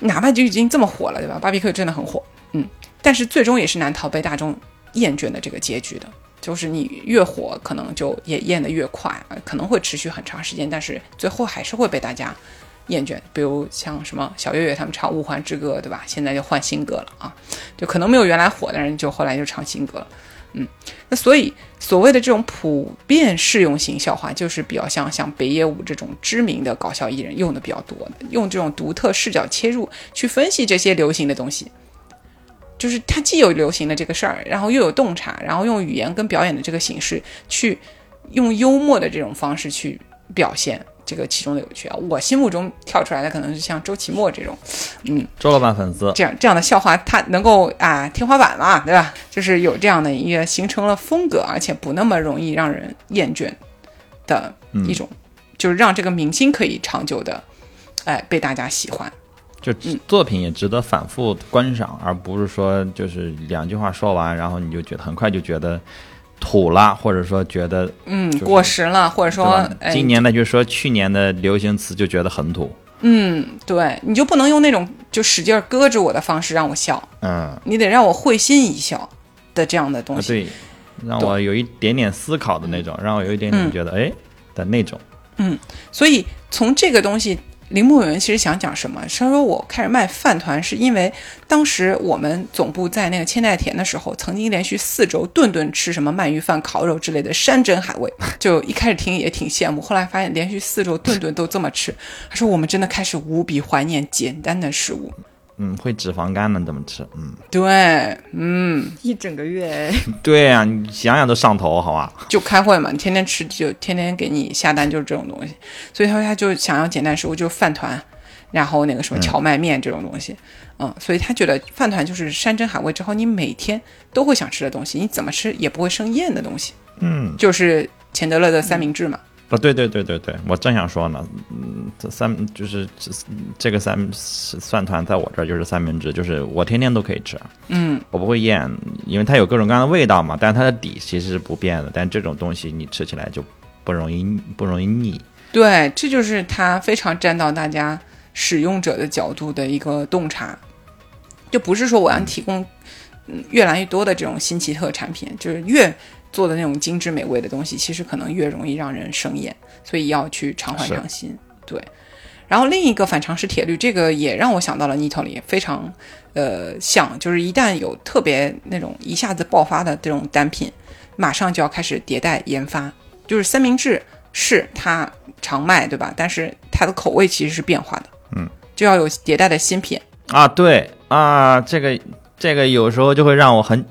哪怕就已经这么火了，对吧？barbecue 真的很火，嗯，但是最终也是难逃被大众厌倦的这个结局的。就是你越火，可能就也厌得越快，可能会持续很长时间，但是最后还是会被大家厌倦。比如像什么小岳岳他们唱《物换之歌》，对吧？现在就换新歌了啊，就可能没有原来火的人，就后来就唱新歌了。嗯，那所以所谓的这种普遍适用型笑话，就是比较像像北野武这种知名的搞笑艺人用的比较多的，用这种独特视角切入去分析这些流行的东西。就是它既有流行的这个事儿，然后又有洞察，然后用语言跟表演的这个形式去用幽默的这种方式去表现这个其中的有趣啊。我心目中跳出来的可能是像周奇墨这种，嗯，周老板粉丝，这样这样的笑话，他能够啊天花板嘛，对吧？就是有这样的一个形成了风格，而且不那么容易让人厌倦的一种，就是让这个明星可以长久的，哎，被大家喜欢。就作品也值得反复观赏，而不是说就是两句话说完，然后你就觉得很快就觉得土了，或者说觉得嗯，就是过时了，或者说今年的就说去年的流行词就觉得很土，嗯，对，你就不能用那种就使劲儿搁着我的方式让我笑，嗯，你得让我会心一笑的这样的东啊西。对，让我有一点点思考的那种，让我有一点点嗯。觉得哎的那种，嗯所以从这个东西，铃木有人其实想讲什么？他说我开始卖饭团，是因为当时我们总部在那个千代田的时候，曾经连续四周顿顿吃什么鳗鱼饭、烤肉之类的山珍海味，就一开始听也挺羡慕，后来发现连续四周顿顿都这么吃，他说我们真的开始无比怀念简单的食物。嗯，会脂肪肝的怎么吃，嗯，对，嗯，一整个月，对呀、你想想都上头，好吧？就开会嘛，你天天吃就天天给你下单就是这种东西，所以他说他就想要简单食物，就是饭团，然后那个什么荞麦面这种东西，嗯所以他觉得饭团就是山珍海味之后你每天都会想吃的东西，你怎么吃也不会生厌的东西，嗯，就是钱德勒的三明治嘛，啊，对对对对对，我正想说呢，嗯，这三就是这这个三蒜团在我这儿就是三明治，就是我天天都可以吃，嗯，我不会厌，因为它有各种各样的味道嘛，但是它的底其实是不变的，但这种东西你吃起来就不容易不容易腻，对，这就是它非常站到大家使用者的角度的一个洞察，就不是说我要提供嗯越来越多的这种新奇特产品，就是越做的那种精致美味的东西，其实可能越容易让人生厌，所以要去常换是常新。对，然后另一个反常识铁律，这个也让我想到了 Nito 里非常呃像，就是一旦有特别那种一下子爆发的这种单品，马上就要开始迭代研发。就是三明治是它常卖，对吧？但是它的口味其实是变化的，嗯，就要有迭代的新品。啊，对啊，这个这个有时候就会让我很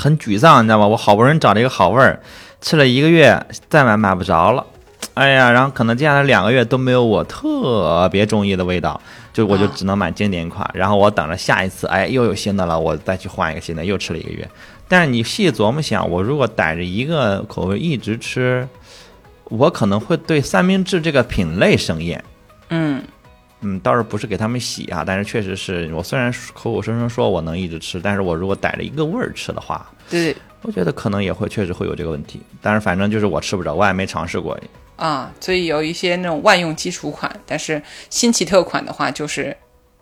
很沮丧，你知道吗？我好不容易找了一个好味儿，吃了一个月，再买买不着了。哎呀，然后可能接下来两个月都没有我特别中意的味道，就我就只能买经典款，然后我等着下一次，哎，又有新的了，我再去换一个新的，又吃了一个月。但是你细琢磨想，我如果逮着一个口味一直吃，我可能会对三明治这个品类生厌。嗯，嗯，倒是不是给他们洗啊，但是确实是我虽然口口声声说我能一直吃，但是我如果逮着一个味儿吃的话，对我觉得可能也会确实会有这个问题。但是反正就是我吃不着，我也没尝试过。啊，所以有一些那种万用基础款，但是新奇特款的话，就是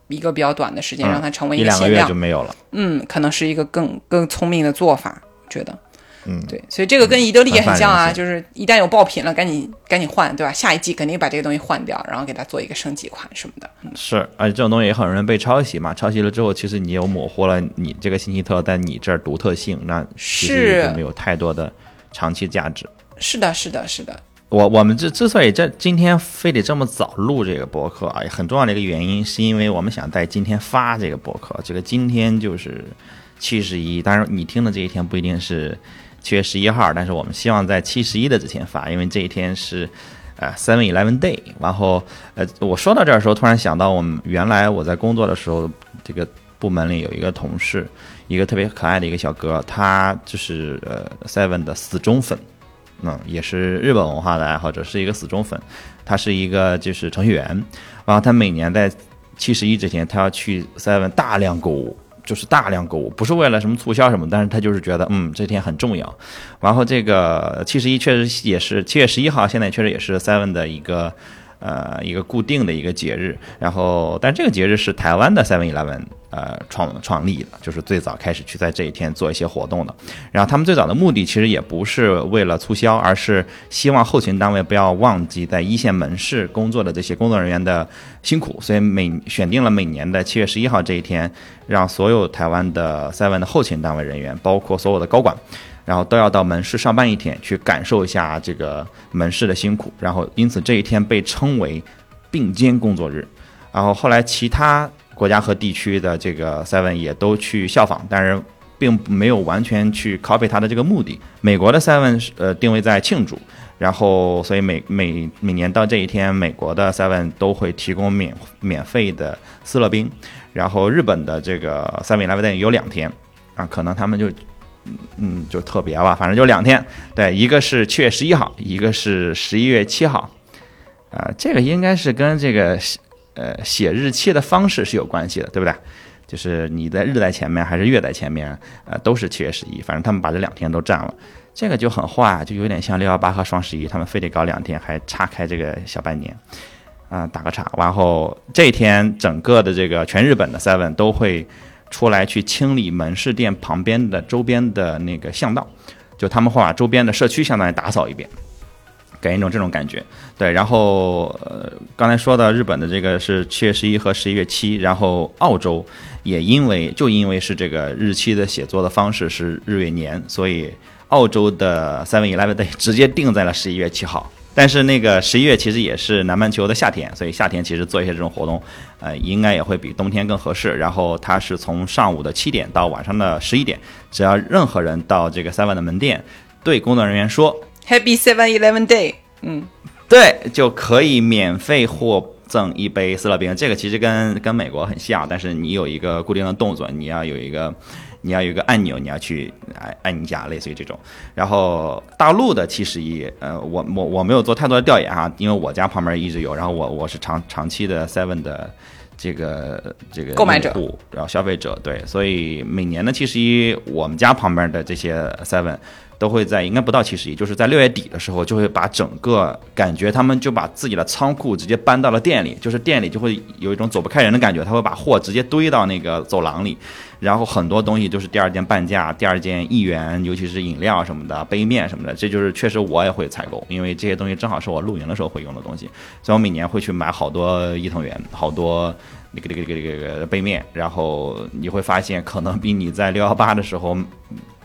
一个比较短的时间，嗯让它成为一两个月个限量。就没有了。嗯，可能是一个更更聪明的做法，我觉得。嗯，对，所以这个跟宜得利也很像啊，就是一旦有爆品了，赶紧赶紧换，对吧？下一季肯定把这个东西换掉，然后给它做一个升级款什么的。嗯是，而且这种东西也很容易被抄袭嘛。抄袭了之后，其实你又模糊了你这个信息特在你这儿独特性，那其实是没有太多的长期价值。是的，是的，是的，我我们之之所以这今天非得这么早录这个博客啊，很重要的一个原因，是因为我们想在今天发这个博客。这个今天就是七十一，当然你听的这一天不一定是七月十一号，但是我们希望在七十一的之前发，因为这一天是呃 Seven Eleven Day。然后呃，我说到这儿的时候，突然想到我们原来我在工作的时候，这个部门里有一个同事，一个特别可爱的一个小哥，他就是呃 Seven 的死忠粉。嗯，也是日本文化的爱好者，是一个死忠粉。他是一个就是程序员，然后他每年在七十一之前，他要去 Seven 大量购物，就是大量购物，不是为了什么促销什么，但是他就是觉得嗯这天很重要。然后这个七十一确实也是七月十一号，现在确实也是 Seven 的一个呃一个固定的一个节日。然后，但这个节日是台湾的 Seven Eleven 呃创创立的，就是最早开始去在这一天做一些活动的。然后他们最早的目的其实也不是为了促销，而是希望后勤单位不要忘记在一线门市工作的这些工作人员的辛苦，所以每选定了每年的七月十一号这一天，让所有台湾的 Seven 的后勤单位人员，包括所有的高管。然后都要到门市上班一天，去感受一下这个门市的辛苦。然后因此这一天被称为并肩工作日。然后后来其他国家和地区的这个 Seven 也都去效仿，但是并没有完全去 copy 它的这个目的。美国的 Seven 是呃定位在庆祝，然后所以每每每年到这一天，美国的 Seven 都会提供免免费的斯乐冰。然后日本的这个 Seven Eleven 有两天啊，可能他们就嗯就特别吧，反正就两天。对，一个是七月十一号，一个是十一月七号。啊、这个应该是跟这个呃写日期的方式是有关系的，对不对？就是你的日在前面还是月在前面，呃，都是七月十一，反正他们把这两天都占了，这个就很坏，就有点像六幺八和双十一，他们非得搞两天，还岔开这个小半年，啊、打个岔。然后这一天，整个的这个全日本的 Seven 都会出来去清理门市店旁边的周边的那个巷道，就他们会把周边的社区相当于打扫一遍。给人一种这种感觉，对。然后呃，刚才说的日本的这个是七月十一和十一月七，然后澳洲也因为就因为是这个日期的写作的方式是日月年，所以澳洲的 Seven Eleven Day 直接定在了十一月七号。但是那个十一月其实也是南半球的夏天，所以夏天其实做一些这种活动，呃，应该也会比冬天更合适。然后它是从上午的七点到晚上的十一点，只要任何人到这个 Seven 的门店，对工作人员说 Happy Seven Eleven Day，嗯，对，就可以免费获赠一杯斯乐冰。这个其实跟跟美国很像，但是你有一个固定的动作，你要有一个你要有一个按钮，你要去按按一下，类似于这种。然后大陆的七十一，呃，我我我没有做太多的调研哈，因为我家旁边一直有，然后我我是长长期的 Seven 的。这个这个购买者，然后消费者对，所以每年的七十一，我们家旁边的这些 Seven 都会在应该不到七十一，就是在六月底的时候，就会把整个感觉他们就把自己的仓库直接搬到了店里，就是店里就会有一种走不开人的感觉，他会把货直接堆到那个走廊里，然后很多东西就是第二件半价，第二件一元，尤其是饮料什么的、杯面什么的，这就是确实我也会采购，因为这些东西正好是我露营的时候会用的东西，所以我每年会去买好多伊藤园，好多。那个、那个、那个、那个杯面，然后你会发现，可能比你在六幺八的时候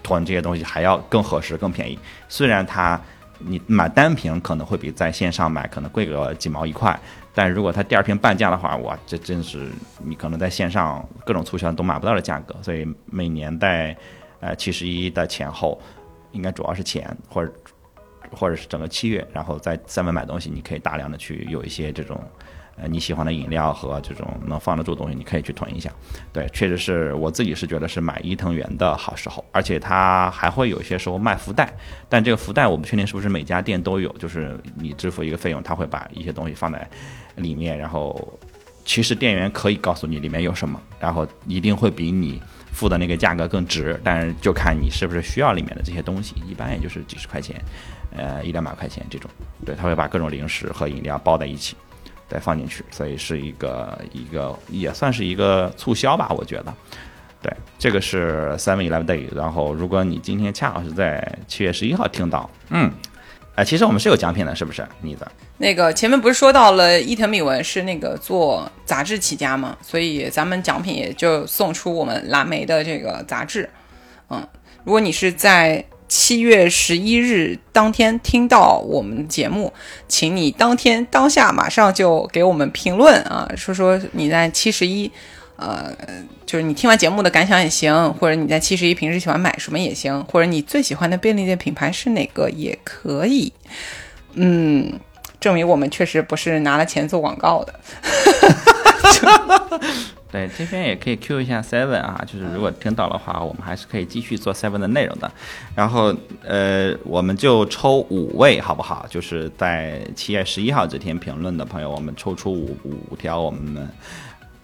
囤这些东西还要更合适、更便宜。虽然它你买单瓶可能会比在线上买可能贵个几毛一块，但如果它第二瓶半价的话，哇，这真是你可能在线上各种促销都买不到的价格。所以每年在呃七十一的前后，应该主要是前或者或者是整个七月，然后在三文买东西，你可以大量的去有一些这种。呃，你喜欢的饮料和这种能放得住的东西，你可以去囤一下。对，确实是我自己是觉得是买伊藤园的好时候，而且它还会有些时候卖福袋，但这个福袋我不确定是不是每家店都有，就是你支付一个费用，他会把一些东西放在里面，然后其实店员可以告诉你里面有什么，然后一定会比你付的那个价格更值，但是就看你是不是需要里面的这些东西，一般也就是几十块钱，呃，一两百块钱这种。对，他会把各种零食和饮料包在一起。再放进去，所以是一个一个也算是一个促销吧，我觉得。对，这个是 Seven Eleven Day。然后，如果你今天恰好是在七月十一号听到，嗯，哎，其实我们是有奖品的，是不是？妮子，那个前面不是说到了伊藤美文是那个做杂志起家嘛，所以咱们奖品也就送出我们蓝莓的这个杂志。嗯，如果你是在七月十一日当天听到我们节目，请你当天当下马上就给我们评论啊，说说你在七十一。呃，就是你听完节目的感想也行，或者你在七十一平时喜欢买什么也行，或者你最喜欢的便利店品牌是哪个也可以。嗯，证明我们确实不是拿了钱做广告的。对，这边也可以 Q 一下 Seven 啊，就是如果听到的话，我们还是可以继续做 Seven 的内容的。然后呃，我们就抽五位好不好？就是在七月十一号这天评论的朋友，我们抽出五五条我们。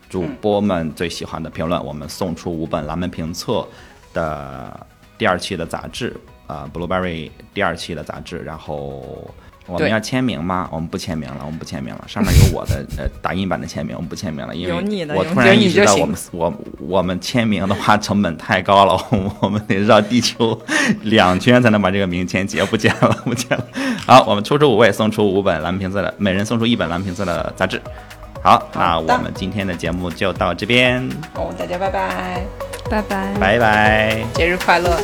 主播们最喜欢的评论，我们送出五本蓝门评测的第二期的杂志，呃，Blueberry 第二期的杂志。然后我们要签名吗？我们不签名了，我们不签名了。上面有我的 呃打印版的签名，我们不签名了，因为我突然意识到我们我我们签名的话成本太高了，我们得绕地球两圈才能把这个名签结，不签了，不签了。好，我们抽出五位，送出五本蓝评测的，每人送出一本蓝评测的杂志。好，那我们今天的节目就到这边。哦，大家拜拜，拜拜，拜拜，节日快乐。